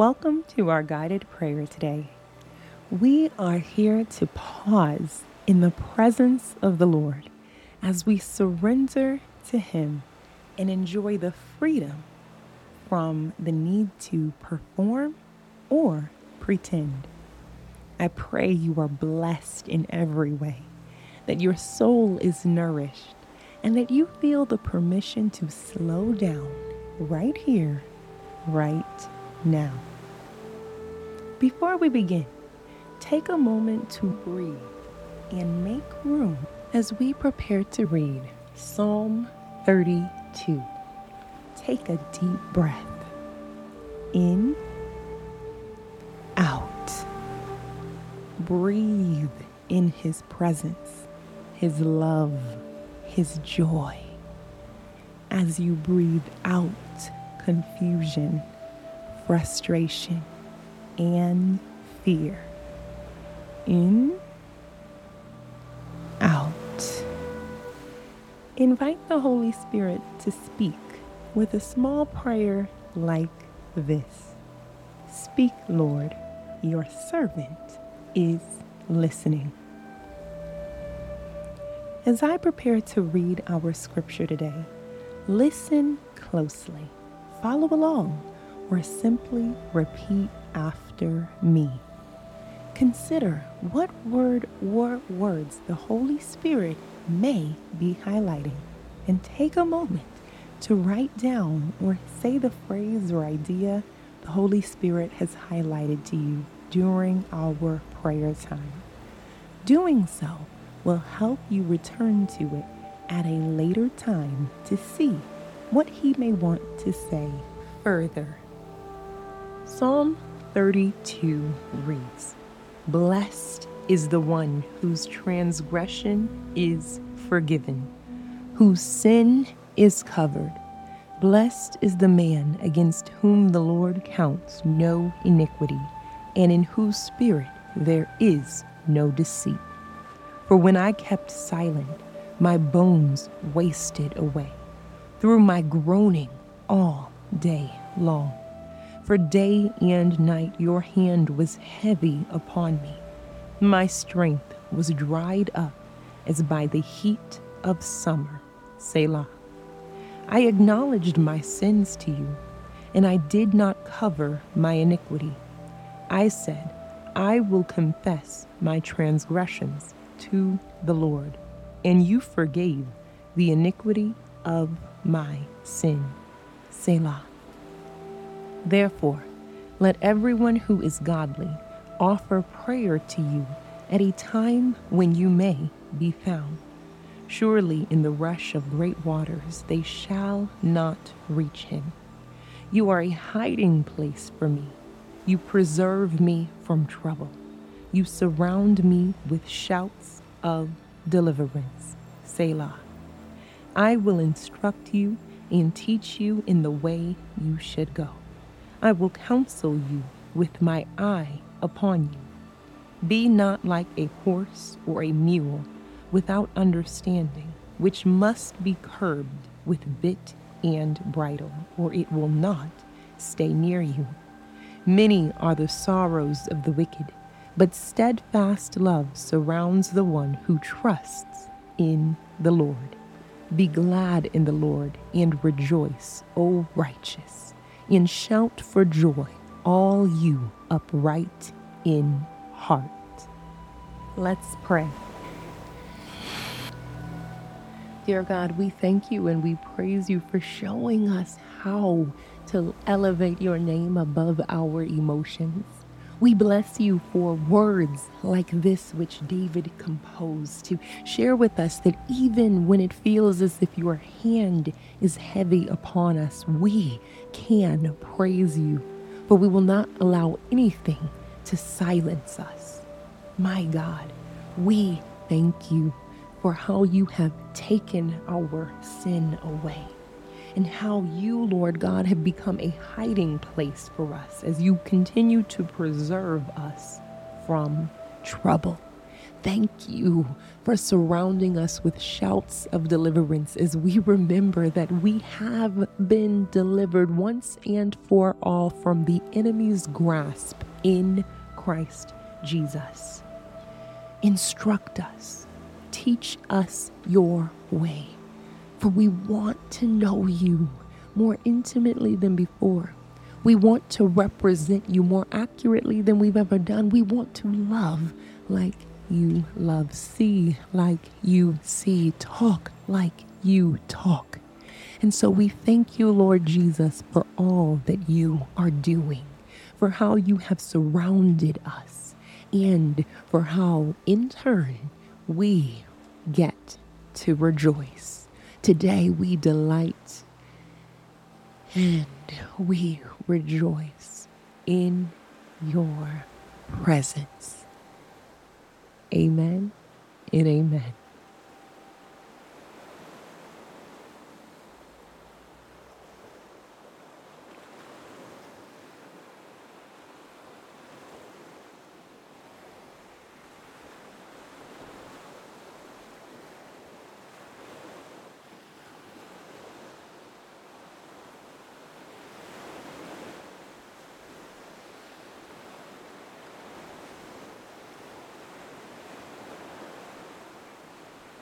Welcome to our guided prayer today. We are here to pause in the presence of the Lord as we surrender to Him and enjoy the freedom from the need to perform or pretend. I pray you are blessed in every way, that your soul is nourished, and that you feel the permission to slow down right here, right now. Before we begin, take a moment to breathe and make room as we prepare to read Psalm 32. Take a deep breath in, out. Breathe in His presence, His love, His joy. As you breathe out confusion, frustration, and fear. In, out. Invite the Holy Spirit to speak with a small prayer like this Speak, Lord, your servant is listening. As I prepare to read our scripture today, listen closely, follow along, or simply repeat after me. Consider what word or words the Holy Spirit may be highlighting and take a moment to write down or say the phrase or idea the Holy Spirit has highlighted to you during our prayer time. Doing so will help you return to it at a later time to see what He may want to say further. Psalm 32 reads Blessed is the one whose transgression is forgiven, whose sin is covered. Blessed is the man against whom the Lord counts no iniquity, and in whose spirit there is no deceit. For when I kept silent, my bones wasted away through my groaning all day long. For day and night your hand was heavy upon me. My strength was dried up as by the heat of summer. Selah. I acknowledged my sins to you, and I did not cover my iniquity. I said, I will confess my transgressions to the Lord, and you forgave the iniquity of my sin. Selah. Therefore, let everyone who is godly offer prayer to you at a time when you may be found. Surely in the rush of great waters they shall not reach him. You are a hiding place for me. You preserve me from trouble. You surround me with shouts of deliverance. Selah. I will instruct you and teach you in the way you should go. I will counsel you with my eye upon you. Be not like a horse or a mule without understanding, which must be curbed with bit and bridle, or it will not stay near you. Many are the sorrows of the wicked, but steadfast love surrounds the one who trusts in the Lord. Be glad in the Lord and rejoice, O righteous and shout for joy, all you upright in heart. Let's pray. Dear God, we thank you and we praise you for showing us how to elevate your name above our emotions. We bless you for words like this, which David composed to share with us that even when it feels as if your hand is heavy upon us, we can praise you, for we will not allow anything to silence us. My God, we thank you for how you have taken our sin away and how you, Lord God, have become a hiding place for us as you continue to preserve us from trouble. thank you for surrounding us with shouts of deliverance as we remember that we have been delivered once and for all from the enemy's grasp in Christ Jesus. Instruct us, teach us your way, for we want to know you more intimately than before. We want to represent you more accurately than we've ever done. We want to love like you love, see like you see, talk like you talk. And so we thank you, Lord Jesus, for all that you are doing, for how you have surrounded us, and for how, in turn, we get to rejoice. Today we delight and we rejoice in your presence. Amen and amen.